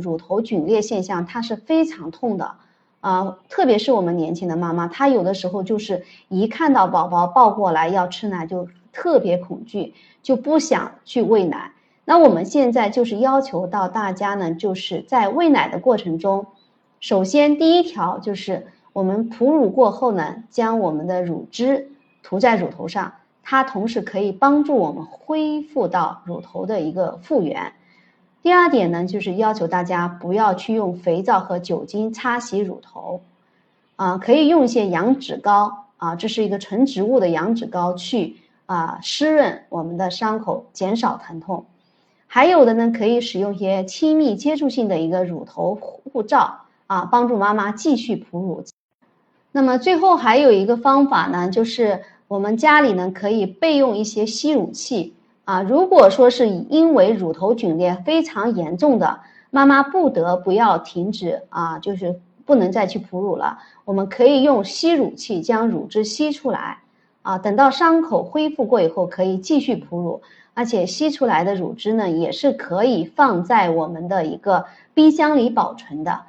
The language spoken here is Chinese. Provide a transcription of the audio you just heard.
乳头皲裂现象，它是非常痛的，啊，特别是我们年轻的妈妈，她有的时候就是一看到宝宝抱过来要吃奶，就特别恐惧，就不想去喂奶。那我们现在就是要求到大家呢，就是在喂奶的过程中，首先第一条就是我们哺乳过后呢，将我们的乳汁涂在乳头上，它同时可以帮助我们恢复到乳头的一个复原。第二点呢，就是要求大家不要去用肥皂和酒精擦洗乳头，啊，可以用一些羊脂膏啊，这是一个纯植物的羊脂膏去啊湿润我们的伤口，减少疼痛。还有的呢，可以使用一些亲密接触性的一个乳头护罩啊，帮助妈妈继续哺乳。那么最后还有一个方法呢，就是我们家里呢可以备用一些吸乳器啊。如果说是因为乳头皲裂非常严重的妈妈不得不要停止啊，就是不能再去哺乳了，我们可以用吸乳器将乳汁吸出来啊，等到伤口恢复过以后可以继续哺乳。而且吸出来的乳汁呢，也是可以放在我们的一个冰箱里保存的。